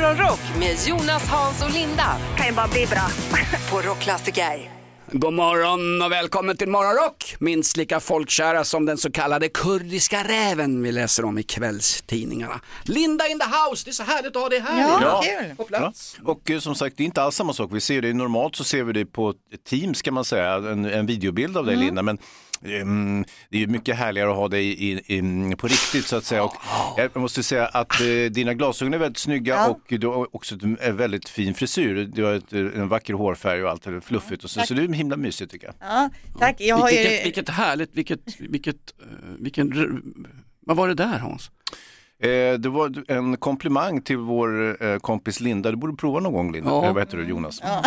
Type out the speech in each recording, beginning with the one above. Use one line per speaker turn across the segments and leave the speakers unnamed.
Morgonrock med Jonas, Hans och Linda
kan ju bara bli bra.
på Rockklassiker.
God morgon och välkommen till Morgonrock. Minst lika folkkära som den så kallade kurdiska räven vi läser om i kvällstidningarna. Linda in the house, det är så härligt att ha dig här.
Ja, kul.
På plats.
Och eh, som sagt, det är inte alls samma sak. Vi ser det normalt så ser vi det på Teams kan man säga, en, en videobild av dig Linda. Men ehm, det är ju mycket härligare att ha dig i, i, på riktigt så att säga. Och jag måste säga att eh, dina glasögon är väldigt snygga
Ja.
och du har också en väldigt fin frisyr. Du har ett, en vacker hårfärg och allt, är fluffigt och så, så det är himla mysigt tycker jag.
Ja, tack. Jag har ju...
Vilket, vilket härligt, vilket, vilket, eh, vilken, vad var det där Hans?
Eh, det var en komplimang till vår eh, kompis Linda. Du borde prova någon gång Linda.
Ja.
Eh, vad heter du Jonas?
Ja,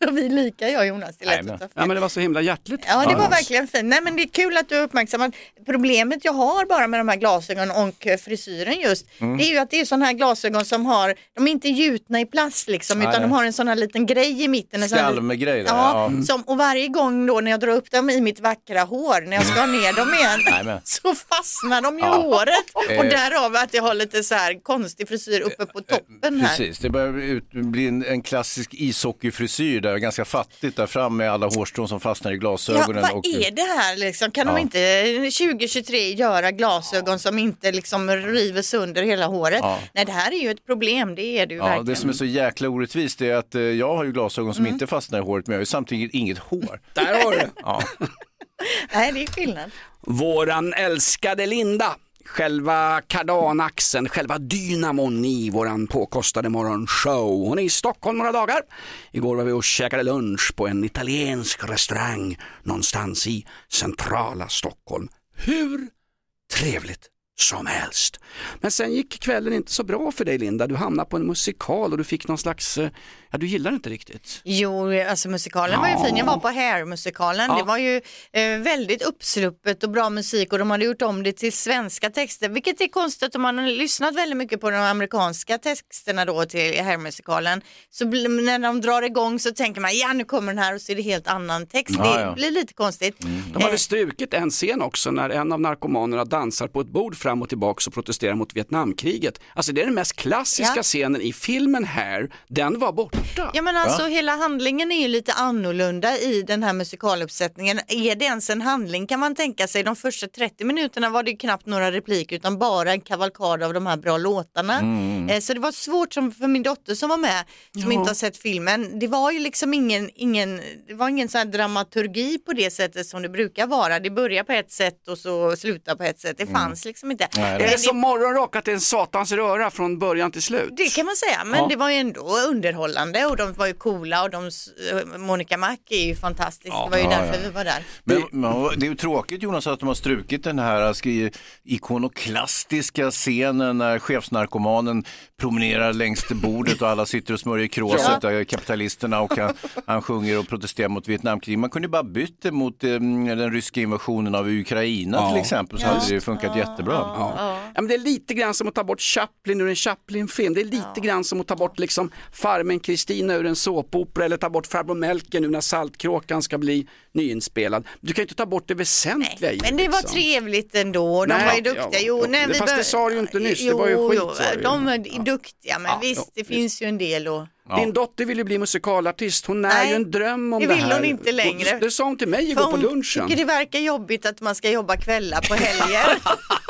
vi är lika jag och Jonas. Det är lätt ta fel.
Ja men det var så himla hjärtligt.
Ja, det var verkligen fint. Nej, men det är kul att du har uppmärksammat. Problemet jag har bara med de här glasögonen och eh, frisyren just,
Mm.
det är ju att det är sådana här glasögon som har, de är inte gjutna i plast liksom,
Nej,
utan de
nej.
har en sån här liten grej i mitten.
där.
Ja,
Ja.
Som, och varje gång då när jag drar upp dem i mitt vackra hår, när jag ska ha ner dem igen,
Jajamän.
så fastnar de i
Ja.
håret. Och
Eh.
därav att jag har lite så här konstig frisyr uppe på toppen här.
Precis, det börjar bli en, en klassisk ishockeyfrisyr där, ganska fattigt där fram med alla hårstrån som fastnar i
Ja,
glasögonen.
vad
och,
är det här liksom? Kan
Ja.
de inte 2023 göra glasögon som inte liksom river sönder hela håret?
Ja.
Nej, det här är ju ett problem, det är det ju
Ja,
verkligen.
det som är så jäkla orättvist är att eh, jag har ju glasögon som
Mm.
inte fastnar i håret men jag har ju samtidigt inget hår.
Där har du det.
Ja.
Nej, det är skillnad.
Våran älskade Linda. Själva kardanaxeln, själva dynamon i våran påkostade morgonshow. Hon är i Stockholm några dagar. Igår var vi och käkade lunch på en italiensk restaurang någonstans i centrala Stockholm. Hur trevligt som helst. Men sen gick kvällen inte så bra för dig Linda. Du hamnade på en musikal och du fick någon slags, eh, ja du gillar inte riktigt.
Jo, alltså musikalen var ju fin. Jag var på Hair-musikalen.
Ja.
Det var ju eh, väldigt uppsluppet och bra musik och de hade gjort om det till svenska texter, vilket är konstigt om man har lyssnat väldigt mycket på de amerikanska texterna då till Hair-musikalen. Så när de drar igång så tänker man, ja nu kommer den här och så är det helt annan text.
Ja,
det
ja.
blir lite konstigt.
De hade
Eh,
strukit en scen också när en av narkomanerna dansar på ett bord fram och tillbaka och protesterar mot Vietnamkriget. Alltså det är den mest klassiska
Ja.
scenen i filmen här, den var borta.
Ja men alltså hela handlingen är ju lite annorlunda i den här musikaluppsättningen. Är det ens en handling kan man tänka sig. De första 30 minuterna var det ju knappt några repliker utan bara en kavalkad av de här bra låtarna. Eh, Så det var svårt som för min dotter som var med som inte har sett filmen. Det var ju liksom ingen, ingen, det var ingen sån här dramaturgi på det sättet som det brukar vara. Det börjar på ett sätt och så slutar på ett sätt. Det fanns liksom inte.
Nej,
Det är som morgonrock, att det är en satans röra från början till slut.
det kan man säga, men
Ja.
det var ju ändå underhållande och de var ju coola och de, eh, Monica Mac är ju fantastisk. det var ju
Ja,
därför
ja.
vi var där.
Men, men det är ju tråkigt Jonas att de har strukit den här skri- ikonoklastiska scenen när chefsnarkomanen promenerar längs det bordet och alla sitter och smörjer kråset, ja. kapitalisterna och han, han sjunger och protesterar mot Vietnamkriget. Man kunde ju bara bytt det mot eh, den ryska invasionen av Ukraina
Ja.
till exempel så hade det funkat jättebra.
Ja. Ja, men det är lite grann som att ta bort Chaplin ur en Chaplin-film. Det är lite grann som att ta bort liksom Farmen Kristina ur en såpopera eller ta bort Farbror Melker nu när Saltkråkan ska bli nyinspelad. Du kan ju inte ta bort det väsentliga i
Men det var
liksom.
trevligt ändå. De
Nej,
var ju duktiga.
ja,
Jo,
ja,
nej,
det-
vi
fast det sa du ju inte nyss, det var ju
Jo,
skit,
jo,
ju.
De är duktiga, men
Ja,
visst,
ja,
det finns ju en del och
Din dotter vill ju bli musikalartist, hon är
Nej,
ju en dröm om
det
det,
vill
här.
hon inte längre.
Det sa hon till mig igår på
hon
lunchen.
tycker det verkar jobbigt att man ska jobba kvällar på helger.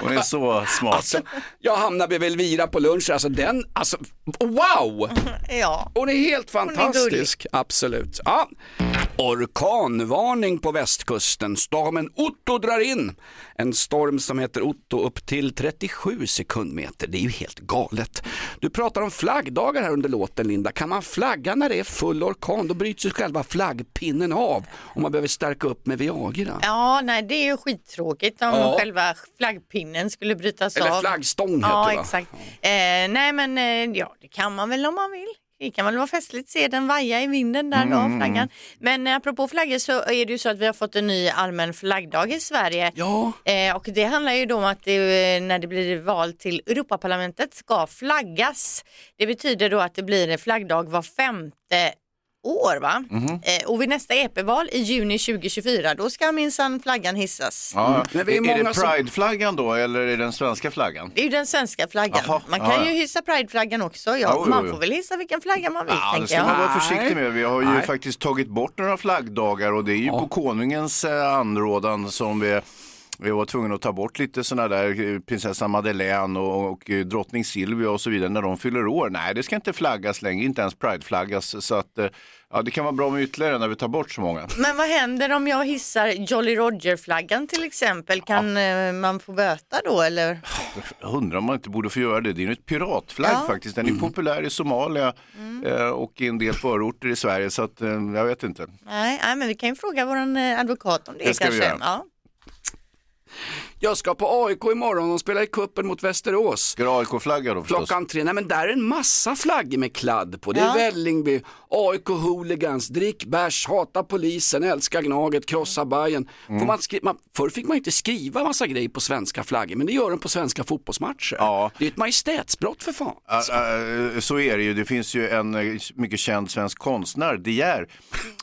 Hon är så smart.
Alltså, jag hamnade bredvid Elvira på lunchen, alltså den, alltså wow!
ja.
Hon är helt
är
fantastisk, absolut. Ja. Orkanvarning på västkusten, stormen Otto drar in. En storm som heter Otto upp till 37 sekundmeter, det är ju helt galet. Du pratar om flaggdagar här under låten Linda, kan man flagga när det är full orkan? Då bryts ju själva flaggpinnen av om man behöver stärka upp med Viagra.
ja, nej det är ju skittråkigt om
Ja.
själva flaggpinnen skulle brytas
Eller
av.
flaggstång heter
Ja,
det va?
exakt. Eh, nej, men eh, ja, det kan man väl om man vill. Det kan väl vara festligt se den vaja i vinden där då, flaggan. Men eh, apropå flaggor så är det ju så att vi har fått en ny allmän flaggdag i Sverige.
Ja.
Eh, och det handlar ju då om att det, eh, när det blir val till Europaparlamentet ska flaggas. Det betyder då att det blir en flaggdag var femte år va?
Mhm.
Eh, och vid nästa EP-val i juni 2024 då ska minsann flaggan hissas.
Ja.
Men vi är
är
många
det
som-
prideflaggan då eller är det den svenska flaggan?
Det är ju den svenska flaggan.
Jaha,
man kan
ja.
ju hissa prideflaggan också. Ja,
jo,
man
jo.
får väl hissa vilken flagga man vill
Ja, det
tänker
ska
jag.
man vara försiktig med. Vi har ju
Nej.
faktiskt tagit bort några flaggdagar och det är ju på konungens eh, anrådan som vi vi var tvungna att ta bort lite sådana där, eh, prinsessa Madeleine och, och eh, drottning Silvia och så vidare när de fyller år. Nej, det ska inte flaggas längre, inte ens prideflaggas. Så att, eh, ja, det kan vara bra med ytterligare när vi tar bort så många.
Men vad händer om jag hissar Jolly Roger-flaggan till exempel? Kan eh, man få böta då eller?
Jag undrar om man inte borde få göra det. Det är ju ett piratflagg
Ja.
faktiskt. Den är populär i Somalia eh, och i en del förorter i Sverige. Så att, jag vet inte.
Nej, nej, men vi kan ju fråga vår advokat om det,
Det ska vi
kanske.
Jag ska på AIK imorgon och spela i kuppen mot Västerås.
Ska du AIK-flagga då förstås?
Klockan tre, nej men där är en massa flaggor med kladd på. Det är
Ja.
Vällingby, AIK Hooligans, drick bärs, hata polisen, älska Gnaget, krossa Bajen.
Mm.
Man man, förr fick man inte skriva massa grejer på svenska flaggor, men det gör de på svenska fotbollsmatcher.
Ja.
Det är ett majestätsbrott för fan.
Ja, ja, Så är det ju. Det finns ju en eh, mycket känd svensk konstnär, De Geer,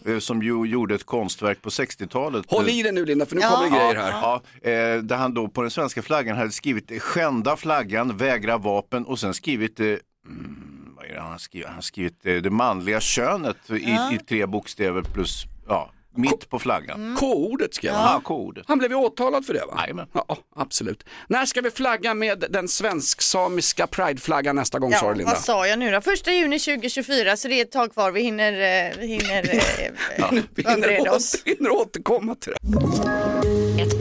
eh, som ju gjorde ett konstverk på 60-talet.
Håll i dig nu Linda, för nu
Ja.
kommer det grejer här.
Ja, där han då på den svenska flaggan hade skrivit skända flaggan, vägra vapen och sen skrivit mm, det han har skrivit? Han har skrivit eh, det manliga könet i, i tre bokstäver plus ja, mitt på flaggan.
K-ordet skrev
Ja,
han.
K-ordet.
Han blev ju åtalad för det va?
Jajamän.
Ja, absolut. När ska vi flagga med den svensk-samiska prideflaggan nästa gång sa
Ja,
du Linda?
vad sa jag nu då? Första juni 2024 så det är ett tag kvar. Vi hinner, eh, vi hinner eh,
Vi
förbereda
hinner,
oss.
åter, vi hinner återkomma till det.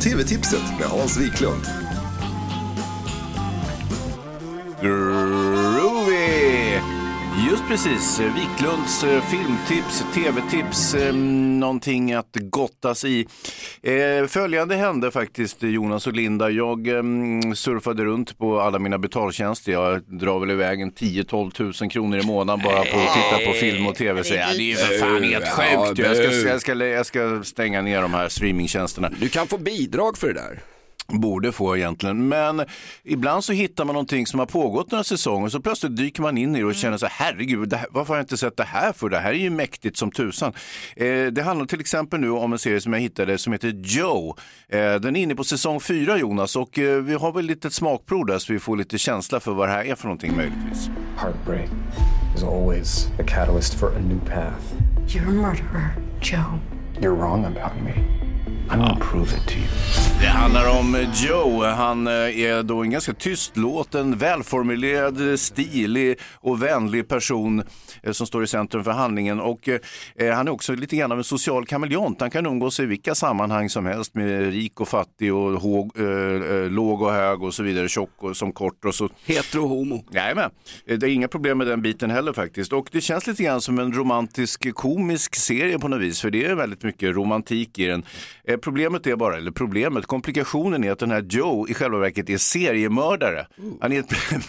TV-tipset med Hans Wiklund.
Groovy! Just precis, Wiklunds eh, filmtips, tv-tips, eh, någonting att gottas i. Eh, följande hände faktiskt Jonas och Linda. Jag eh, surfade runt på alla mina betaltjänster. Jag drar väl iväg en 10-12 tusen kronor i månaden bara på att titta på film och tv. Så, ja, det är ju för fan helt sjukt. Jag ska, jag, ska, jag ska stänga ner de här streamingtjänsterna.
Du kan få bidrag för det där.
Borde få egentligen, men ibland så hittar man någonting som har pågått några säsonger så plötsligt dyker man in i det och känner så här, herregud, det här, varför har jag inte sett det här för? Det här är ju mäktigt som tusan. Eh, det handlar till exempel nu om en serie som jag hittade som heter Joe. Eh, den är inne på säsong fyra Jonas och eh, vi har väl lite ett smakprov där så vi får lite känsla för vad det här är för någonting möjligtvis.
Heartbreak is always a catalyst for a new path.
You're a murderer, Joe.
You're wrong about me.
Det handlar om Joe. Han eh, är då en ganska tystlåten, välformulerad, eh, stilig och vänlig person eh, som står i centrum för handlingen. Och eh, han är också lite grann av en social kameleont. Han kan umgås i vilka sammanhang som helst med rik och fattig och håg, eh, eh, låg och hög och så vidare, tjock och som kort. Och så.
Hetero homo.
Jajamän, Eh, det är inga problem med den biten heller faktiskt. Och det känns lite grann som en romantisk komisk serie på något vis, för det är väldigt mycket romantik i den. Eh, problemet är bara, eller problemet, komplikationen är att den här Joe i själva verket är seriemördare. Han är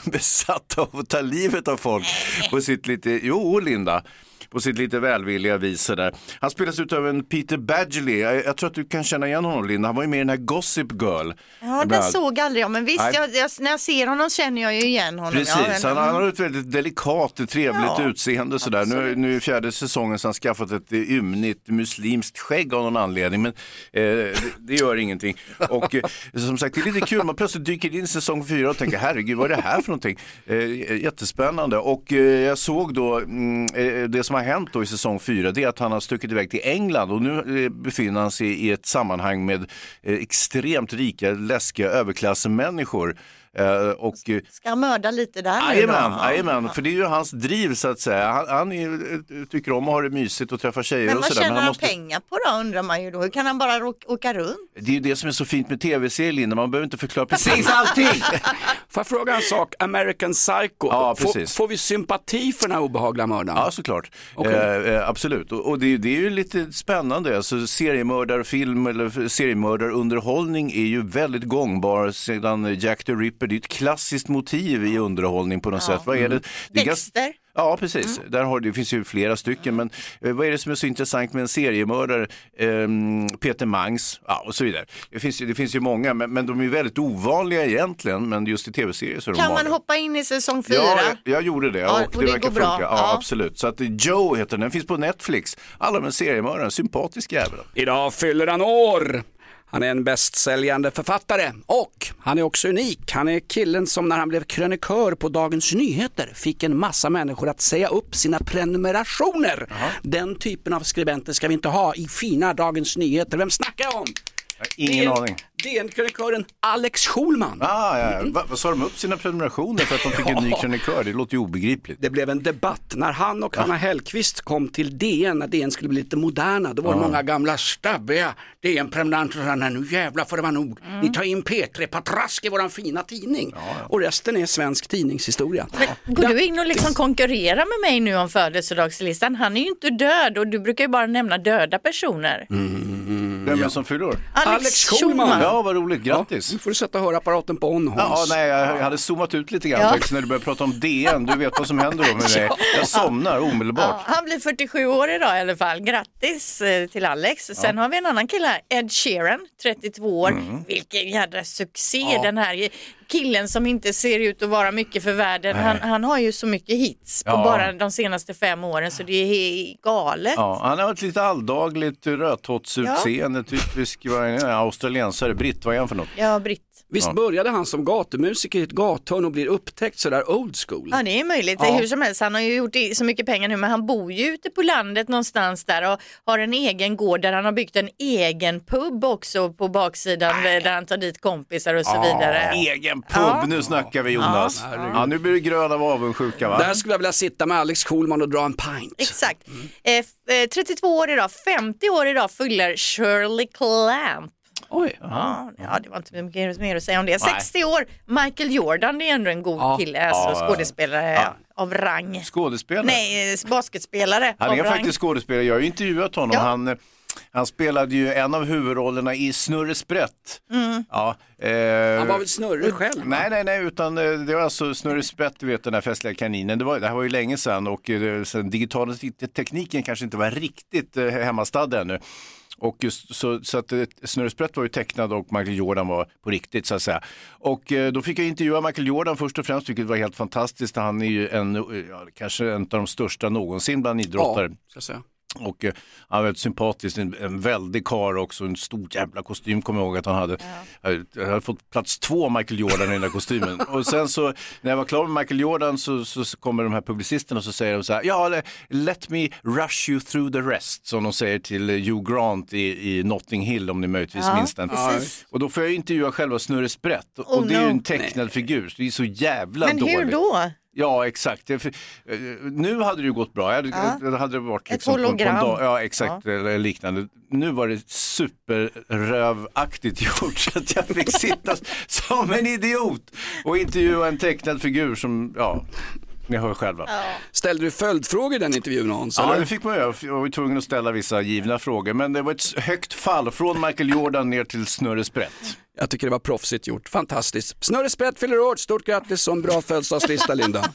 besatt av att ta livet av folk på sitt lite, jo Linda, på sitt lite välvilliga vis sådär. Han spelas ut av en Peter Badgley. Jag, jag tror att du kan känna igen honom Linda. Han var ju med i den här Gossip Girl.
Ja, den såg aldrig jag, men visst, jag, jag, när jag ser honom känner jag ju igen honom.
Precis,
ja, men-
han, han har ett väldigt delikat, trevligt
Ja,
utseende sådär. Nu, nu i fjärde säsongen så har han skaffat ett eh, ymnigt muslimskt skägg av någon anledning, men eh, det, det gör ingenting. Och eh, som sagt, det är lite kul, man plötsligt dyker in i säsong fyra och tänker, herregud, vad är det här för någonting? Eh, jättespännande. Och eh, jag såg då, mm, eh, det som har hänt då i säsong fyra, det är att han har stuckit iväg till England och nu eh, befinner han sig i ett sammanhang med eh, extremt rika, läskiga överklassmänniskor. Eh, och,
Ska han mörda lite där nu då?
Jajamän,
Ja.
jajamän, för det är ju hans driv så att säga. Han, han är, tycker om att ha det mysigt och träffa tjejer
Men
och
vad
sådär.
tjänar han
måste...
pengar på då undrar man ju då. Hur kan han bara åka runt?
Det är ju det som är så fint med tv-serier Linda, man behöver inte förklara precis allting.
Får jag fråga en sak, American Psycho,
Ja,
får,
precis.
får vi sympati för den här obehagliga mördaren?
Ja, såklart.
Okej.
Eh, eh, absolut. Och, och det, det är ju lite spännande. Alltså, seriemördarfilm eller seriemördarunderhållning är ju väldigt gångbar sedan Jack the Ripper. Det är ett klassiskt motiv i underhållning på något sätt. Vad är det? det är
Dexter?
Ja, precis. Där har, det finns ju flera stycken. Men eh, vad är det som är så intressant med en seriemördare? Ehm, Peter Mangs ja, och så vidare. Det finns, ju- det finns ju många, men, men de är väldigt ovanliga egentligen. Men just i tv-serier så är de
Kan man
vanliga.
hoppa in i säsong fyra?
Ja, jag, jag gjorde det
Ja,
och
och
det,
det
verkar
går bra.
funka. Ja,
Ja.
absolut. Så att eh, Joe heter den, den finns på Netflix. Alla med seriemördaren, sympatisk jävel.
Idag fyller han år. Han är en bästsäljande författare och han är också unik. Han är killen som när han blev krönikör på Dagens Nyheter fick en massa människor att säga upp sina prenumerationer. Den typen av skribenter ska vi inte ha i fina Dagens Nyheter. Vem snackar jag om?
Ingen aning.
DN-krönikören Alex Schulman.
Ah, ja, ja. Va, vad sa de upp sina prenumerationer för att de fick en ny krönikör? Det låter ju obegripligt.
Det blev en debatt när han och Hanna Hellquist kom till DN, när DN skulle bli lite moderna. Då var det många gamla stabbiga DN-prenumeranter som sa, "Nej, nu jävlar får det vara nog. Vi tar in P3 Patrask i våran fina tidning. Och resten är svensk tidningshistoria.
Går du in och liksom konkurrerar med mig nu om födelsedagslistan? Han är ju inte död och du brukar ju bara nämna döda personer.
Vem är det som fyller år?
Alex, Schulman.
Ja, vad roligt. Grattis.
Nu får du sätta hörapparaten på on
Ja,
Hans.
nej, jag hade zoomat ut lite grann
Ja.
faktiskt när du började prata om DN. Du vet vad som händer då med mig. Jag somnar omedelbart.
Ja, han blir 47 år idag i alla fall. Grattis eh, till Alex. Sen har vi en annan kille här, Ed Sheeran, 32 år.
Mm.
Vilken jädra succé den här killen som inte ser ut att vara mycket för världen. Han, han har ju så mycket hits på
Ja.
bara de senaste fem åren så det är galet.
Ja, han har ett lite alldagligt rödtottsutseende, typisk vad är det, australiensare, britt, vad är han för något?
Ja, Britt.
Visst började han som gatumusiker i ett gathörn och blir upptäckt sådär old school?
Ja det är möjligt,
Ja.
hur som helst. Han har ju gjort så mycket pengar nu men han bor ju ute på landet någonstans där och har en egen gård där han har byggt en egen pub också på baksidan där han tar dit kompisar och så vidare.
Egen pub,
Ja.
nu snackar vi Jonas. Ja, nu blir det grön av avundsjuka va?
Där skulle jag vilja sitta med Alex Schulman och dra en pint.
Exakt. Eh, f- eh, 32 år idag, 50 år idag fyller Shirley Clamp.
Oj.
Ja, ja, det var inte mycket mer att säga om det. 60 år, Michael Jordan, det är ändå en god
Ja.
kille, alltså
Ja, ja.
skådespelare av rang.
Skådespelare?
Nej, eh, basketspelare
Han
av
är
rang.
faktiskt skådespelare, jag har ju intervjuat honom.
Ja.
Han, eh, han spelade ju en av huvudrollerna i Snurre Sprätt.
Mm.
Ja, eh,
Han var väl snurrig själv?
Nej, nej, nej, utan eh, det var alltså Snurre Sprätt, du vet den här festliga kaninen. Det, var, det här var ju länge sedan och sen digitala tekniken kanske inte var riktigt eh, hemmastadd ännu. Och just, så, så att eh, Snurre Sprätt var ju tecknad och Michael Jordan var på riktigt så att säga. Och eh, då fick jag intervjua Michael Jordan först och främst, vilket var helt fantastiskt. Han är ju en, eh, ja, kanske en av de största någonsin bland idrottare.
ska jag säga.
Och eh, han var väldigt sympatisk, en, en väldig karl också, en stor jävla kostym kommer jag ihåg att han hade. Jag, jag hade fått plats två Michael Jordan i den där kostymen. och sen så när jag var klar med Michael Jordan så, så, kommer de här publicisterna och så säger de så här, ja, le- let me rush you through the rest, som de säger till eh, Hugh Grant i, i Notting Hill om ni möjligtvis
Ja,
minns den.
precis.
Och då får jag intervjua själva Snurre Sprätt och,
Oh,
och det är ju en tecknad figur, så det är så jävla
Men
dåligt.
hur då?
Ja, exakt. Eh, Nu hade det ju gått bra. Hade,
Ja.
det hade det varit
Ett
liksom på, på en
hologram.
dag. Ja, exakt. Eller liknande. Nu var det superrövaktigt gjort så att jag fick sitta som en idiot och intervjua en tecknad figur som, ja, ni hör själva.
Ställde du följdfrågor i den intervjun Hans?
Ja,
eller?
det fick man göra. Jag var tvungen att ställa vissa givna frågor. Men det var ett högt fall från Michael Jordan ner till Snurre Sprätt.
Jag tycker det var proffsigt gjort, fantastiskt. Snurre Sprätt fyller år, stort grattis som bra födelsedagslista Linda.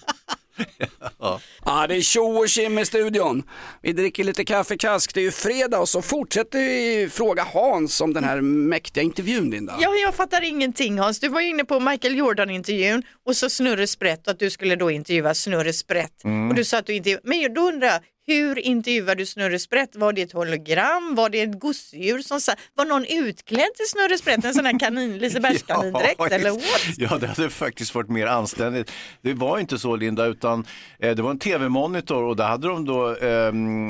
ja. det är tjo och tjim i studion. Vi dricker lite kaffekask, det är ju fredag och så fortsätter vi fråga Hans om den här mäktiga intervjun Linda.
Ja, jag fattar ingenting Hans. Du var ju inne på Michael Jordan-intervjun och så Snurre Sprätt och att du skulle då intervjua Snurre Sprätt.
Mm.
Och du sa att du intervjuade, men då undrar jag, hur intervjuar du Snurre Sprätt? Var det ett hologram? Var det ett gosedjur som sa, var någon utklädd till Snurre Sprätt? En sån här kanin, Lisebergskanindräkt
Ja,
eller what?
Ja, det hade faktiskt varit mer anständigt. Det var inte så Linda, utan eh, det var en tv-monitor och där hade de då ehm,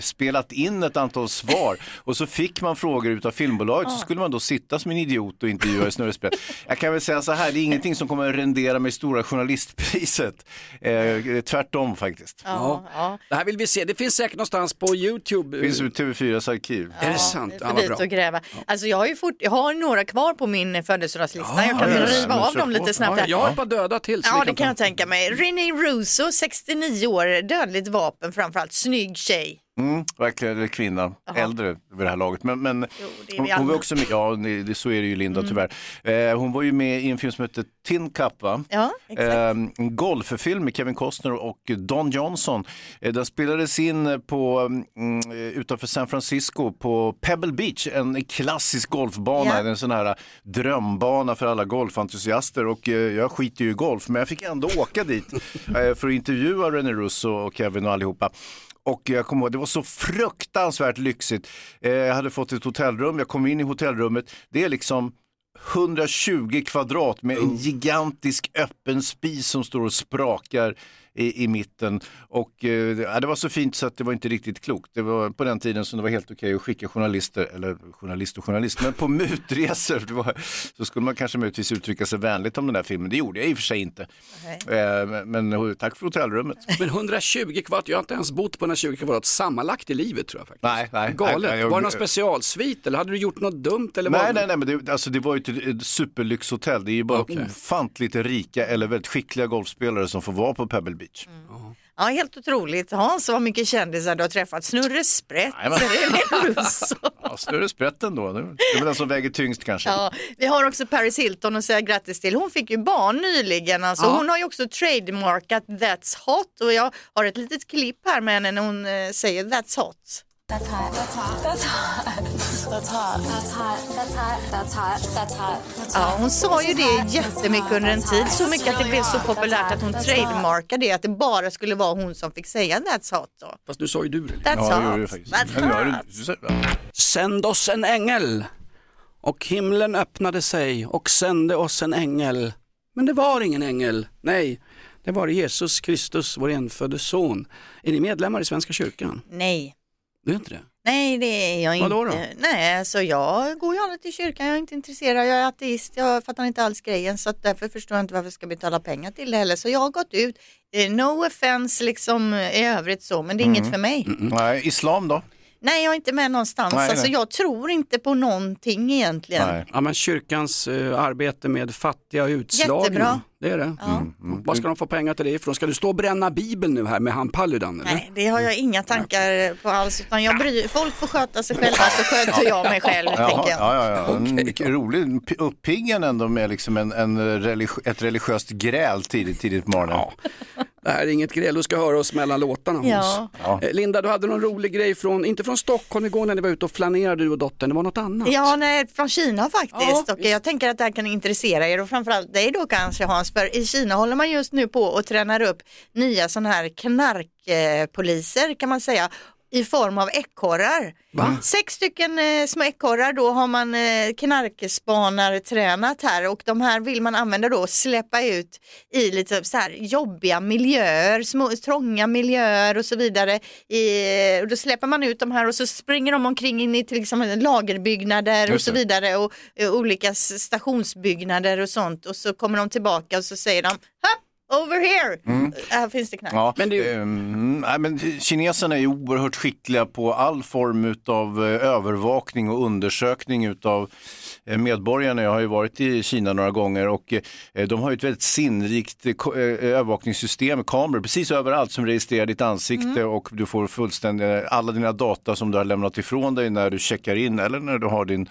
spelat in ett antal svar och så fick man frågor utav filmbolaget så skulle man då sitta som en idiot och intervjua Snurre Sprätt. Jag kan väl säga så här, det är ingenting som kommer att rendera mig stora journalistpriset. Eh, tvärtom faktiskt.
Ja, ja.
Det här vill vi se. Det finns säkert någonstans på YouTube.
Det finns ju TV4s arkiv.
Är det sant?
Det
Ja, vad bra.
att gräva. Alltså jag har ju fort, jag har några kvar på min födelsedagslista. jag kan
ja, ja.
riva av dem lite snabbt.
Ja, jag har ett par döda till.
Ja, det kan
ta.
jag tänka mig. René Russo, 69 år, dödligt vapen framförallt, snygg tjej.
Mm, verkligen, kvinna, äldre vid det här laget. Men, men
Jo, det är
hon, var.
Mm.
också med, ja det, så är det ju Linda tyvärr. Eh, hon var ju med i en film som hette Tin Cup va?
Ja, exakt.
Eh, en golffilm med Kevin Costner och Don Johnson. Eh, den spelades in på, mm, utanför San Francisco på Pebble Beach, en klassisk golfbana,
Ja.
en sån här drömbana för alla golfentusiaster och eh, jag skiter ju i golf men jag fick ändå åka dit eh, för att intervjua René Russo och Kevin och allihopa. Och jag kommer ihåg, det var så fruktansvärt lyxigt. Eh, jag hade fått ett hotellrum, jag kom in i hotellrummet. Det är liksom 120 kvadrat med en gigantisk öppen spis som står och sprakar i, i mitten. Och eh, det var så fint så att det var inte riktigt klokt. Det var på den tiden som det var helt okej att skicka journalister, eller journalist och journalist, men på mutresor. Det var, så skulle man kanske möjligtvis uttrycka sig vänligt om den där filmen. Det gjorde jag i och för sig inte. Eh, men, men eh, tack för hotellrummet.
Men 120 kvadrat, jag har inte ens bott på 120 kvadrat sammanlagt i livet tror jag faktiskt.
Nej, nej.
Galet.
Nej, jag-
Var det någon specialsvit eller hade du gjort något dumt? Eller
Nej,
vad?
nej, nej, men det, alltså, det var ju ett, ett superlyxhotell. Det är ju bara
Okej.
ofantligt rika eller väldigt skickliga golfspelare som får vara på Pebble Beach.
Ja, helt otroligt. Hans, vad mycket kändisar du har träffat. Snurre Sprätt, Russo.
Ja, större sprätt ändå. Det är väl den som väger tyngst kanske.
Ja, vi har också Paris Hilton att säga grattis till. Hon fick ju barn nyligen. Alltså. Hon har ju också trademarkat That's hot och jag har ett litet klipp här med henne när hon eh, säger That's hot.
That's hot. That's hot. That's hot. That's hot. That's hot. That's hot. That's hot. That's hot.
Ja, hon sa ju det jättemycket under en tid, så mycket att det blev så populärt att hon trademarkade det, att det bara skulle vara hon som fick säga That's hot. Då.
Fast nu sa ju du det.
That's
Ja,
hot.
faktiskt.
That's hot.
Sänd oss en ängel. Och himlen öppnade sig och sände oss en ängel. Men det var ingen ängel. Nej, det var Jesus Kristus, vår enfödde son. Är ni medlemmar i Svenska kyrkan?
Nej.
Det är inte det?
Nej, det är jag inte.
Vadå då?
Nej, alltså jag går ju aldrig till kyrkan, jag är inte intresserad, jag är ateist, jag fattar inte alls grejen så därför förstår jag inte varför jag ska betala pengar till det heller. Så jag har gått ut, eh, no offense liksom i övrigt så, men det är
Mm.
inget för mig.
Nej, islam då?
Nej, jag är inte med någonstans.
Nej,
alltså
nej.
jag tror inte på någonting egentligen.
Nej.
Ja, men kyrkans eh, arbete med fattiga och utslagna.
Jättebra.
Det är det.
Ja.
Vad ska de få pengar till det ifrån? Ska du stå och bränna bibeln nu här med han Paludan? Eller?
Nej, det har jag inga tankar på alls, utan jag bryr, folk får sköta sig själva så sköter jag mig själv,
Jaha,
tänker jag.
ja, ja, ja. En mycket rolig, uppiggande ändå med liksom en, en religi- ett religiöst gräl tidigt, tidigt på morgonen.
Det här är inget gräl, du ska höra oss mellan låtarna.
Ja.
Ja.
Eh, Linda, du hade någon rolig grej från, inte från Stockholm igår när ni var ute och flanerade du och dottern, det var något annat.
Ja, nej, från Kina faktiskt.
Ja,
och
visst.
jag tänker att det här kan intressera er och framförallt dig då kanske Hans. För i Kina håller man just nu på och tränar upp nya sådana här knarkpoliser kan man säga i form av ekorrar. Sex stycken eh, små ekorrar då har man eh, knarkspanartränat här och de här vill man använda då och släppa ut i lite så här jobbiga miljöer, små, trånga miljöer och så vidare. I, och då släpper man ut de här och så springer de omkring in i till exempel lagerbyggnader och så
det.
vidare och eh, olika stationsbyggnader och sånt och så kommer de tillbaka och så säger de Hopp, over here, här finns det knark.
Ja,
Men det-
nej, men kineserna är ju oerhört skickliga på all form av övervakning och undersökning utav eh, medborgarna. Jag har ju varit i Kina några gånger och eh, de har ju ett väldigt sinnrikt eh, eh, övervakningssystem, kameror precis överallt som registrerar ditt ansikte och du får fullständigt alla dina data som du har lämnat ifrån dig när du checkar in eller när du har din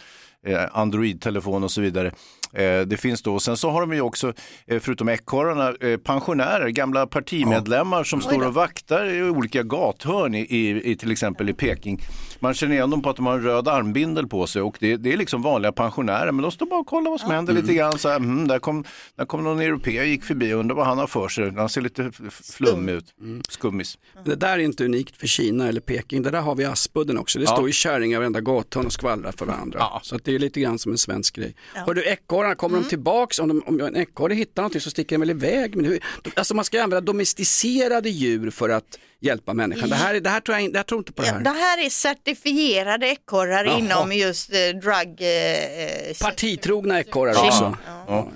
eh, Android-telefon och så vidare. Eh, Det finns då, och sen så har de ju också, eh, förutom ekorrarna, eh, pensionärer, gamla partimedlemmar som står och vaktar i olika gathörn i, i, i till exempel i Peking. Man känner igen dem på att de har en röd armbindel på sig och det, det är liksom vanliga pensionärer men de står bara och kollar vad som händer lite grann. Så här, mm, där, kom, där kom någon europé gick förbi och undrar vad han har för sig. Han ser lite flummig ut, skummis.
Det där är inte unikt för Kina eller Peking, det där har vi i Aspudden också. Det
Ja.
står ju kärringar varenda gathörn och skvallrar för varandra. Så att det är lite grann som en svensk grej. Hör du ekorrarna, kommer de tillbaks? Om, de, om en ekorre hittar någonting så sticker den väl iväg? Men hur, alltså man ska använda domesticerade djur för att hjälpa människan. Det här, är- det här tror jag, in- jag tror inte på det
Ja,
här.
det här är certifierade ekorrar
Jaha.
inom just eh, drug... Eh, eh,
Partitrogna ekorrar
Ja.
också.
Ja, ja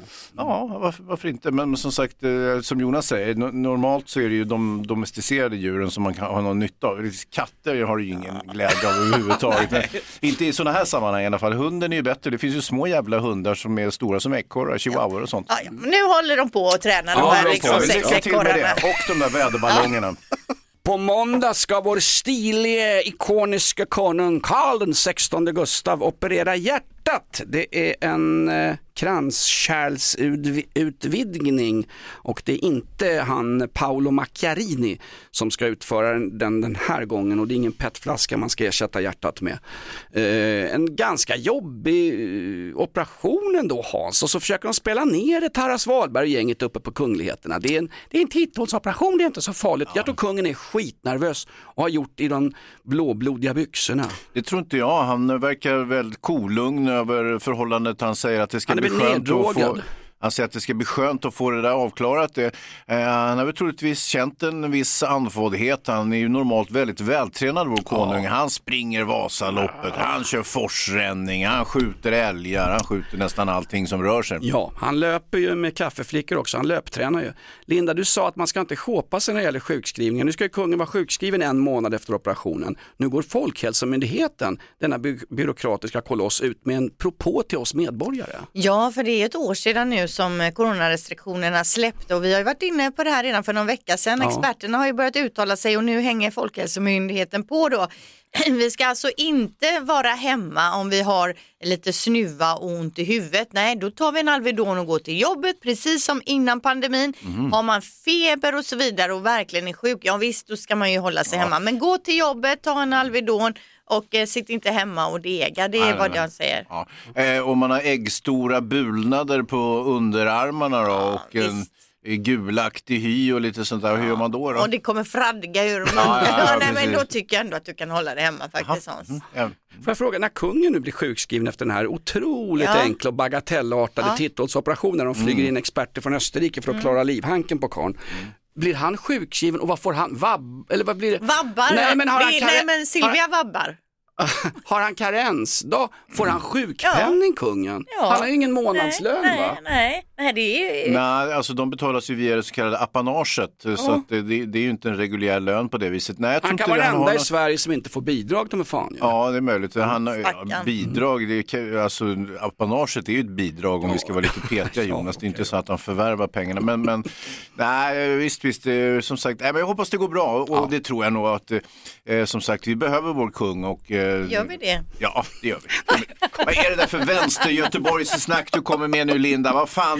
varför, varför inte? Men, men som sagt, eh, som Jonas säger, no- normalt så är det ju de domesticerade djuren som man kan ha någon nytta av. Katter har ju ingen glädje av överhuvudtaget. Men inte i sådana här sammanhang i alla fall. Hunden är ju bättre. Det finns ju små jävla hundar som är stora som ekorrar, chihuahuor och sånt.
Ja, ja, nu håller de på att träna de
Ja,
här
de
liksom,
får-
sex
Lycka till med
ekorrarna.
det. Och de där väderballongerna.
På måndag ska vår stilige, ikoniska konung Karl den 16 Gustav operera hjärtat. Det är en eh, kranskärlsutvidgning och det är inte han Paolo Macchiarini som ska utföra den den här gången och det är ingen petflaska man ska ersätta hjärtat med. Eh, en ganska jobbig eh, operation ändå Hans och så försöker de spela ner det Taras Wahlberg och gänget uppe på kungligheterna. Det är en, det är en titthålsoperation, det är inte så farligt. Jag tror kungen är skitnervös och har gjort i de blåblodiga byxorna.
Det tror inte jag. Han verkar väldigt kolugn eh, över förhållandet. Han säger att det ska bli skönt att få... Han säger att det ska bli skönt att få det där avklarat. Det. Eh, han har väl troligtvis känt en viss andfåddhet. Han är ju normalt väldigt vältränad vår konung. Han springer Vasaloppet, han kör forsränning, han skjuter älgar, han skjuter nästan allting som rör sig.
Ja, han löper ju med kaffeflickor också, han löptränar ju. Linda, du sa att man ska inte shoppa sig när det gäller sjukskrivningar. Nu ska ju kungen vara sjukskriven en månad efter operationen. Nu går Folkhälsomyndigheten, denna by- byråkratiska koloss, ut med en propå till oss medborgare.
Ja, för det är ett år sedan nu som coronarestriktionerna släppte och vi har ju varit inne på det här redan för någon vecka sedan.
Ja.
Experterna har ju börjat uttala sig och nu hänger Folkhälsomyndigheten på då. Vi ska alltså inte vara hemma om vi har lite snuva och ont i huvudet. Nej, då tar vi en Alvedon och går till jobbet precis som innan pandemin. Har man feber och så vidare och verkligen är sjuk, ja visst då ska man ju hålla sig hemma. Men gå till jobbet, ta en Alvedon och eh, sitt inte hemma och dega. Det är
Nej, nej,
vad
nej.
jag säger.
Ja. Eh, om man har äggstora bulnader på underarmarna då och en gulaktig hy och lite sånt där, hur gör man då? då?
Och det kommer fradga ur munnen.
Ja, ja, ja,
Nej, men
precis.
då tycker jag ändå att du kan hålla det hemma faktiskt Hans.
Ja.
Får jag fråga, när kungen nu blir sjukskriven efter den här otroligt
Ja.
enkla och bagatellartade
Ja. Mm.
titthålsoperationen, de flyger in experter från Österrike för att klara livhanken på karln. Blir han sjukskriven och vad får han, vabb, eller vad blir det?
Vabbar?
Nej men har han,
nej men Silvia vabbar.
har han karens, då får han sjukpenning kungen.
Ja.
Han har ju ingen månadslön
nej,
va?
Nej, nej, det är
Nej, alltså de betalas ju via det så kallade apanaget, så att det, det, det är ju inte en reguljär lön på det viset. Nej, jag tror
Han
inte
kan vara den enda i Sverige som inte får bidrag de är fan ju.
Ja, det är möjligt. Han, har- ja, bidrag, det kan, alltså, apanaget är ju ett bidrag om vi ska vara lite petiga Jonas. Det är inte så att han förvärvar pengarna. Men, men nej, visst, visst, det är, som sagt, nej, men jag hoppas det går bra och det tror jag nog att, eh, som sagt, vi behöver vår kung och eh,
Gör vi det?
Ja, det gör vi. Vad är det där för vänster Göteborgs snack du kommer med nu Linda? Vad fan,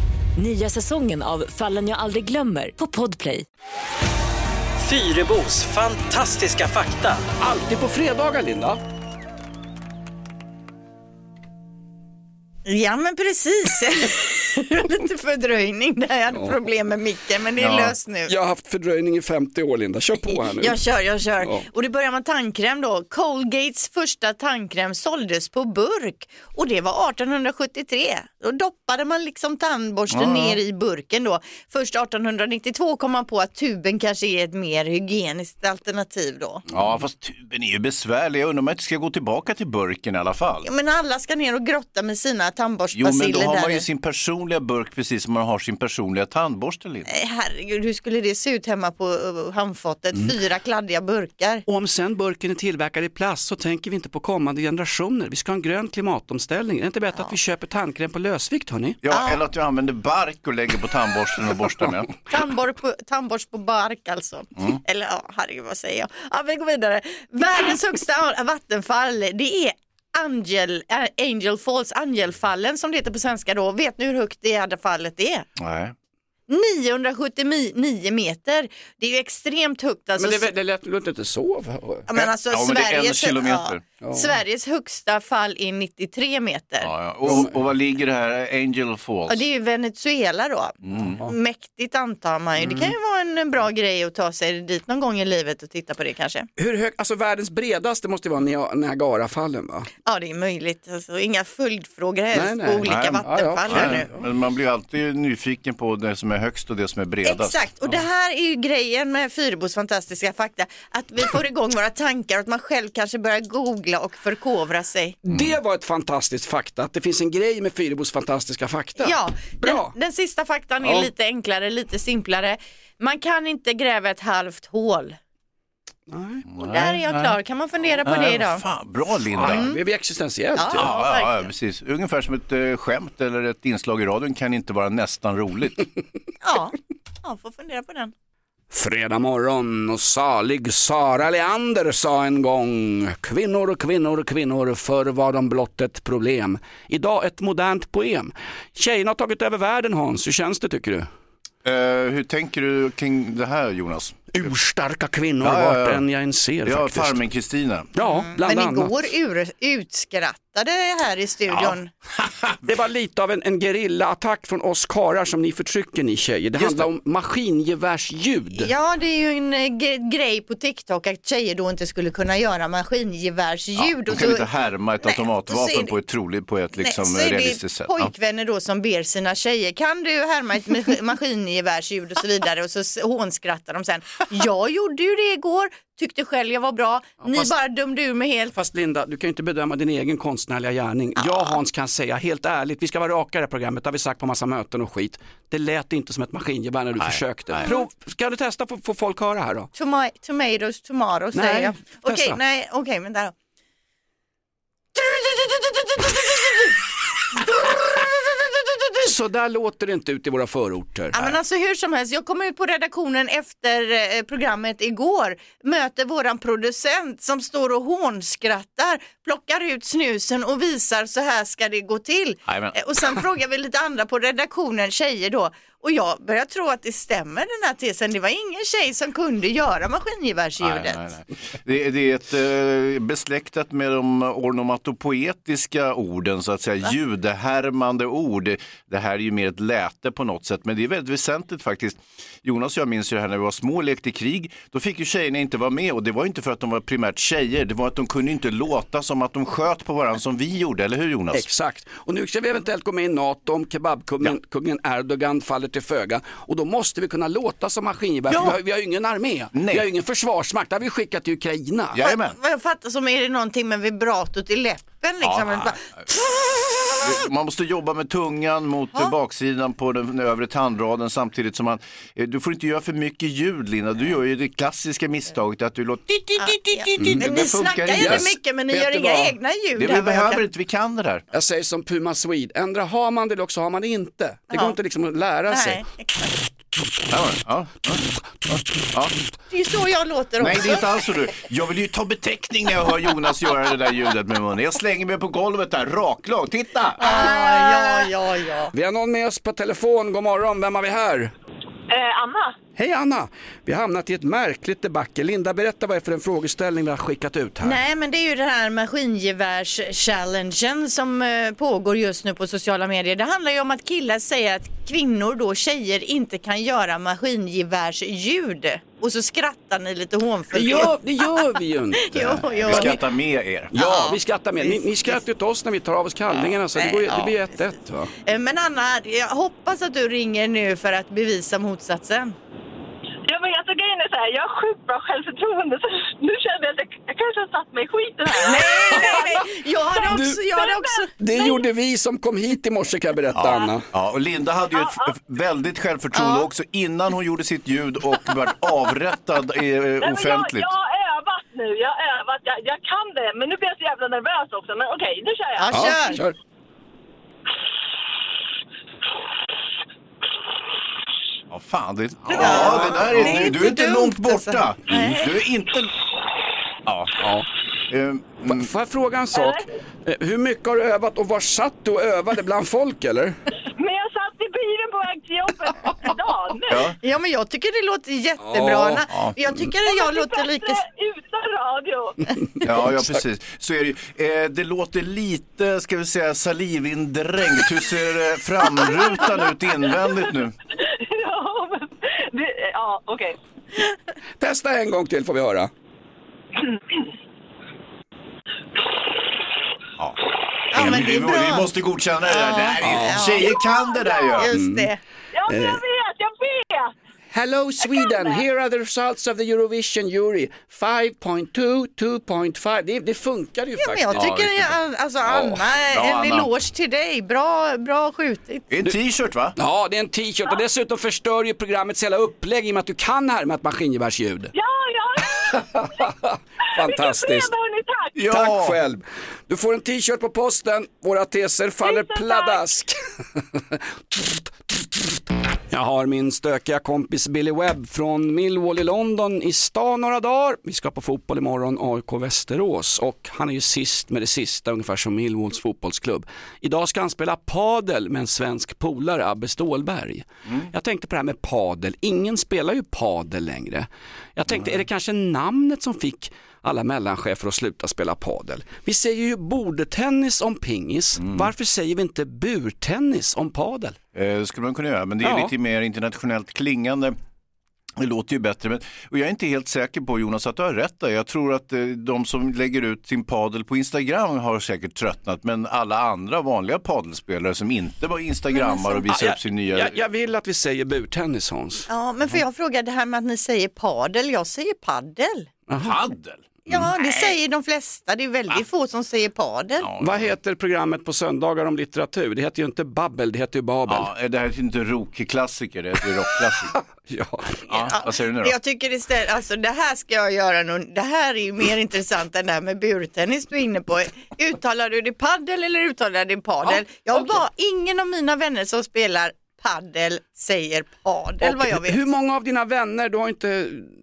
Nya säsongen av Fallen jag aldrig glömmer på Podplay.
Fyrebos fantastiska fakta.
Alltid på fredagar Linda.
Ja men precis. Lite fördröjning där jag hade problem med micken men det är
Ja.
löst nu.
Jag har haft fördröjning i 50 år Linda, kör på här nu.
Jag kör, jag kör.
Ja.
Och det börjar med tandkräm då. Colgates första tandkräm såldes på burk och det var 1873. Då doppade man liksom tandborsten
Ja, ja.
ner i burken då. Först 1892 kom man på att tuben kanske är ett mer hygieniskt alternativ då.
Ja, fast tuben är ju besvärlig. Jag undrar om jag inte ska gå tillbaka till burken i alla fall.
Ja, men alla ska ner och grotta med sina hemma,
Jo, men
tandborstbaciller
då har man ju sin personliga burk precis som man har sin personliga tandborste. Linda.
Nej, Herregud, hur skulle det se ut hemma på uh, handfatet?
Mm.
Fyra kladdiga burkar.
Och om sen burken är tillverkad i plast så tänker vi inte på kommande generationer. Vi ska ha en grön klimatomställning. Är det inte bättre att vi köper tandkräm på lösvikt hörni?
Ja, eller att du använder bark och lägger på tandborsten och borstar med.
Tandborst på, tandborst på bark alltså.
Mm.
Eller ja, herregud vad säger jag? Ja, vi går vidare. Världens högsta vattenfall, det är Angel, äh, Angel Falls, Angelfallen som det heter på svenska då. Vet ni hur högt det här fallet är?
Nej.
979 meter. Det är ju extremt högt. Alltså,
Men det, det lät, låter inte så.
Ja, men alltså,
Ja, men det är en kilometer.
Ja, Sveriges högsta fall är 93 meter.
Ja, ja. Och, och vad ligger det här, Angel Falls?
Och det är ju Venezuela då.
Mm.
Mäktigt antar man ju. Det kan ju vara en, bra grej att ta sig dit någon gång i livet och titta på det kanske.
Hur hög, alltså världens bredaste måste vara Nia- Niagarafallen va?
Ja, det är möjligt. Alltså, inga följdfrågor helst
Nej, nej.
på olika
Nej,
vattenfall
ja, ja.
här nu.
Men man blir alltid nyfiken på det som är högst och det som är bredast.
Exakt, och det här är ju grejen med Fyrebos fantastiska fakta. Att vi får igång våra tankar och att man själv kanske börjar googla och förkovra sig.
Det var ett fantastiskt fakta, att det finns en grej med Fyrebos fantastiska fakta.
Ja,
Bra.
Den, den sista faktan är
Ja.
lite enklare, lite simplare. Man kan inte gräva ett halvt hål. Och där är jag klar. Kan man fundera på det
Nej,
idag?
Fan, bra Linda.
Mm. Det blir existentiellt.
Ja.
Ja, ja, ja, precis. Ungefär som ett eh, skämt eller ett inslag i radion kan inte vara nästan roligt.
Ja, ja får fundera på den.
Fredag morgon och salig Sara Leander sa en gång Kvinnor, kvinnor, kvinnor, förr var de blott ett problem. Idag ett modernt poem. Tjejerna har tagit över världen Hans, hur känns det tycker du?
Uh, hur tänker du kring det här Jonas?
Urstarka kvinnor
Ja, ja, ja.
vart än jag än ser
Ja,
faktiskt.
Farmen-Kristina.
Ja, bland
Men
annat.
igår ur, utskrattade här i studion.
Det var lite av en, en gerillaattack från oss karlar som ni förtrycker ni tjejer. Det
Just
handlar
det.
om maskingevärsljud.
Ja, det är ju en eh, grej på TikTok att tjejer då inte skulle kunna göra maskingevärsljud.
De
och
kan
så-
inte härma ett
Nej,
automatvapen på ett troligt, på ett liksom
Nej, så
realistiskt sätt. Ja.
pojkvänner då som ber sina tjejer, kan du härma ett ma- maskingevärsljud och så vidare och så hånskrattar de sen. Jag gjorde ju det igår, tyckte själv jag var bra, ni
fast-
bara dömde ur mig helt.
Fast Linda, du kan ju inte bedöma din egen konstnärliga gärning. Jag och Hans kan säga helt ärligt, vi ska vara raka i det här programmet, det har vi sagt på massa möten och skit. Det lät inte som ett maskingevär när du försökte. Prov, ska du testa för få folk höra här då?
Toma- tomatoes, tomatoes
Nej,
säger jag. Okej,
testa.
nej, okej, men där.
Så där låter det inte ut i våra förorter.
Ja, men alltså hur som helst, jag kom ut på redaktionen efter eh, programmet igår, möter våran producent som står och hånskrattar, plockar ut snusen och visar så här ska det gå till.
Jajamän.
Eh, Och sen frågar vi lite andra på redaktionen, tjejer då, och jag börjar tro att det stämmer den här tesen. Det var ingen tjej som kunde göra maskingevärdsljudet.
Nej, nej, nej. Det, är- det är ett eh, besläktat med de onomatopoetiska orden, så att säga, ljudhärmande ord. Det här är ju mer ett läte på något sätt, men det är väldigt väsentligt faktiskt. Jonas och jag minns ju det här när vi var små och lekte krig. Då fick ju tjejerna inte vara med och det var ju inte för att de var primärt tjejer, det var att de kunde inte låta som att de sköt på varandra som vi gjorde, eller hur Jonas?
Exakt, och nu ska vi eventuellt gå med i NATO om kebabkungen kungen Erdogan faller till föga och då måste vi kunna låta som maskingevär.
Ja.
Vi, har, vi har ju ingen armé,
Nej.
vi har ju ingen försvarsmakt, det har vi skickat till Ukraina.
Jajamän.
Vad jag fattar som är det någonting med vibratot i läppen liksom.
Ja. Man måste jobba med tungan mot eh, baksidan på den övre tandraden samtidigt som man, eh, du får inte göra för mycket ljud Linda, du gör ju det klassiska misstaget att du låter
Men
Det
ni
funkar
snackar
inte.
jättemycket men ni
Vet
gör inga
vad?
egna ljud.
det, vi behöver
kan-
inte, vi kan det där.
Jag säger som Puma Swede, ändra har man det eller också har man det inte. Det
Ja.
går inte liksom att lära sig.
Nej, exakt.
Ja, ja, ja, ja, ja.
Det är ju så jag låter också.
Nej, det är inte alls så du. Jag vill ju ta beteckning när jag hör Jonas göra det där ljudet med munnen. Jag slänger mig på golvet där, raklag. Titta!
Ja, ja, ja.
Vi har någon med oss på telefon, god morgon, vem har vi här?
Eh, Anna?
Hej Anna! Vi har hamnat i ett märkligt debacle. Linda, berätta vad det är för en frågeställning vi har skickat ut här.
Nej men det är ju den här maskingevärs-challengen som eh, pågår just nu på sociala medier. Det handlar ju om att killar säger att kvinnor då, tjejer, inte kan göra maskingevärsljud. Och så skrattar ni lite hånfullt.
gör, det gör vi ju inte.
Jo, jo.
Vi skrattar med er.
Ja, vi skrattar med. Ni, ni skrattar åt oss när vi tar av oss kallingarna så det, går, ju- det blir 1-1 va?
Eh, Men Anna, jag hoppas att du ringer nu för att bevisa motsatsen.
Ja, grejen är så här, jag har sjukt bra självförtroende så nu kände jag att jag, jag kanske har satt mig i skiten här.
Nej, nej, nej. Jag hade också, jag hade också...
Det gjorde vi som kom hit i morse kan jag berätta Anna.
Ja, och Linda hade ju ett f- väldigt självförtroende också innan hon gjorde sitt ljud och vart avrättad eh,
Nej, men
offentligt.
Jag, jag har övat nu, jag har övat, jag, jag kan det. Men nu blir jag så jävla nervös också. Men okej, nu kör jag.
Ja, kör.
Ja, fan, det, ja, det där är, du, du är inte långt borta. Du är inte... Ja, ja. Ehm,
Får- Får jag fråga en sak? Eh, Hur mycket har du övat och var satt du och övade bland folk eller?
Men jag satt i bilen på väg till jobbet idag. Nu.
Ja.
Ja, men jag tycker det låter jättebra.
Ja,
Anna.
ja.
Jag tycker att jag låter lika...
Utan radio.
Ja, ja precis. Så är det ju. Eh, Det låter lite, ska vi säga, salivindränkt. Hur ser eh, framrutan ut invändigt nu?
ja, men, det, ja okej.
Testa en gång till får vi höra.
Ja.
Ja, men det är
vi,
bra.
vi måste godkänna det där.
Ja.
Det här är,
Ja.
Tjejer kan det där ju.
Just det.
Ja, men jag vet.
Hello Sweden, here are the results of the Eurovision jury. 5.2, 2.5. Det, det funkar ju
Ja, men
faktiskt.
jag tycker, jag, alltså Anna,
bra,
en
Anna.
eloge till dig. Bra, bra skjutit.
Det är en t-shirt va?
Ja, det är en t-shirt och dessutom förstör ju programmets hela upplägg i och med att du kan härma ett maskingevärsljud.
Ja, ja.
Fantastiskt.
Ja.
Tack själv. Du får en t-shirt på posten. Våra teser faller pladask. Jag har min stökiga kompis Billy Webb från Millwall i London i stan några dagar. Vi ska på fotboll imorgon, AIK Västerås och han är ju sist med det sista, ungefär som Millwalls fotbollsklubb. Idag ska han spela padel med en svensk polare, Abbe Stålberg. Jag tänkte på det här med padel, ingen spelar ju padel längre. Jag tänkte, är det kanske namnet som fick alla mellanchefer att sluta spela padel? Vi säger ju bordtennis om pingis, varför säger vi inte burtennis om padel?
Eh, skulle man kunna göra, men det är
Ja.
lite mer internationellt klingande. Det låter ju bättre, men, och jag är inte helt säker på Jonas att du har rätt där. Jag tror att eh, de som lägger ut sin padel på Instagram har säkert tröttnat, men alla andra vanliga padelspelare som inte var instagrammar och visar
Ja,
upp sin nya...
jag, jag vill att vi säger burtennis Hans.
Ja, men får jag fråga det här med att ni säger padel, jag säger paddel.
Paddel?
Ja, det säger de flesta. Det är väldigt få som säger padel.
Vad heter programmet på söndagar om litteratur? Det heter ju inte Babbel, det heter ju Babel.
Ja, det här är inte rockklassiker, det heter ju rockklassiker.
Ja.
ja, vad säger du nu då?
Jag tycker istället, alltså det här ska jag göra nu. Det här är ju mer intressant än det här med burtennis du är inne på. Uttalar du det paddel eller uttalar du det padel? jag har bara ingen av mina vänner som spelar paddel säger padel vad jag vet.
Hur många av dina vänner, du har inte,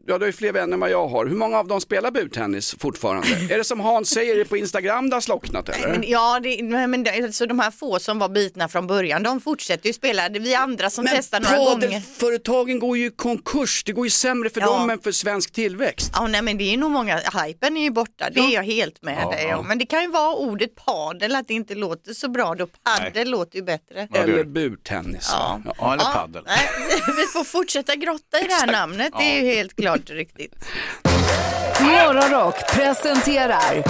ja du har ju fler vänner än vad jag har, hur många av dem spelar burtennis fortfarande? är det som Hans säger, är det på Instagram det har slocknat eller?
Men, ja, det, men, men det, alltså, de här få som var bitna från början, de fortsätter ju spela. Det är vi andra som testar några gånger.
padelföretagen går ju i konkurs, det går ju sämre för
Ja.
dem än för svensk tillväxt.
Ja, nej, men det är nog många, hypen är ju borta, det är jag helt med
Ja,
dig
ja.
Men det kan ju vara ordet padel, att det inte låter så bra då. Paddel låter ju bättre.
Eller burtennis.
Ja.
Ja, eller
Ja,
paddel.
Nej, vi får fortsätta grotta i det här namnet, det är ju helt klart riktigt.
Morgonrock presenterar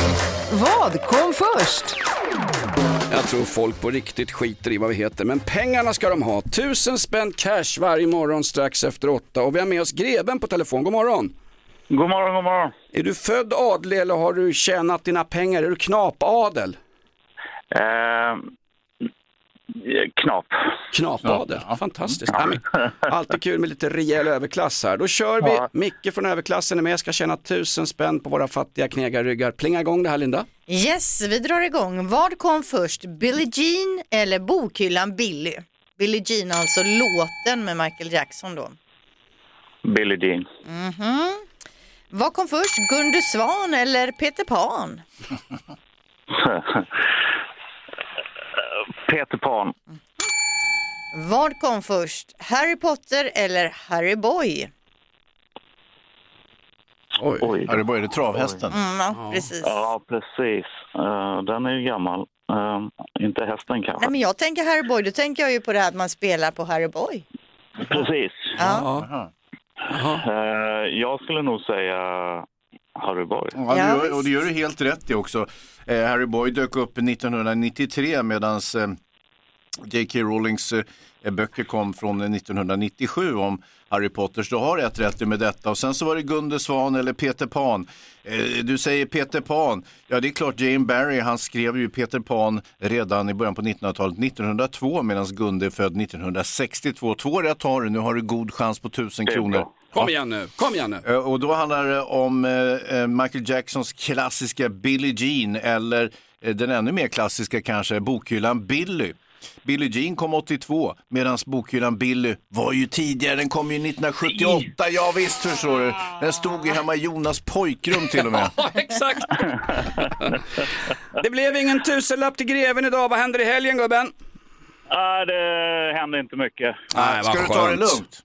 Vad kom först?
Jag tror folk på riktigt skiter i vad vi heter, men pengarna ska de ha. Tusen spänn cash varje morgon strax efter åtta och vi har med oss greven på telefon. God morgon!
God morgon, god morgon.
Är du född adlig eller har du tjänat dina pengar? Är du knapadel?
Eh, knap.
Knapadel, fantastiskt. Ja. alltid kul med lite rejäl överklass här. Då kör vi.
Ja.
Micke från överklassen är med, ska tjäna tusen spänn på våra fattiga knegarryggar. Plinga igång det här Linda.
Yes, vi drar igång. Vad kom först, Billie Jean eller bokhyllan Billy? Billie Jean, alltså låten med Michael Jackson då.
Billie Jean.
Mhm. Vad kom först, Gunde Svan eller Peter Pan?
Peter Pan.
Vad kom först, Harry Potter eller Harry Boy?
Oj. Harry Boy, är det travhästen?
Mm, ja, precis.
Ja, precis. Eh, den är ju gammal. Eh, inte hästen kanske.
Nej, men jag tänker Harry Boy, då tänker jag ju på det här att man spelar på Harry Boy.
Precis.
Ja.
Eh, jag skulle nog säga Harry Boy.
Ja, det gör, och det gör du helt rätt i också. Eh, Harry Boy dök upp 1993 medan J.K. Rowlings eh, böcker kom från 1997 om Harry Potter, så du har rätt rätt med detta. Och sen så var det Gunde Svan eller Peter Pan. Eh, du säger Peter Pan. Ja, det är klart, Jane Barry, han skrev ju Peter Pan redan i början på 1900-talet, 1902, medan Gunde är född 1962. Två rätt har du, nu har du god chans på tusen
Det är
kronor.
Kom igen nu, kom igen nu.
Eh, Och då handlar det om eh, eh, Michael Jacksons klassiska Billie Jean eller den ännu mer klassiska kanske, bokhyllan Billy. Billie Jean kom 82 medan bokhyllan Billy var ju tidigare, den kom ju 1978. Ja visst förstår du, den stod ju hemma i Jonas pojkrum till och med.
Ja, exakt. Det blev ingen tusenlapp till greven idag. Vad händer i helgen gubben?
Nej, det händer inte mycket.
Nej,
Ska du ta det lugnt?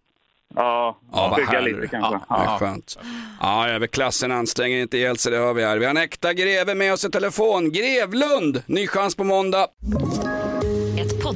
Ja,
Ja,
bygga
härligt.
lite kanske.
Ja, det är skönt. Ja, överklassen anstränger inte ihjäl sig, det hör vi här. Vi har en äkta greve med oss i telefon. Grevlund! Ny chans på måndag.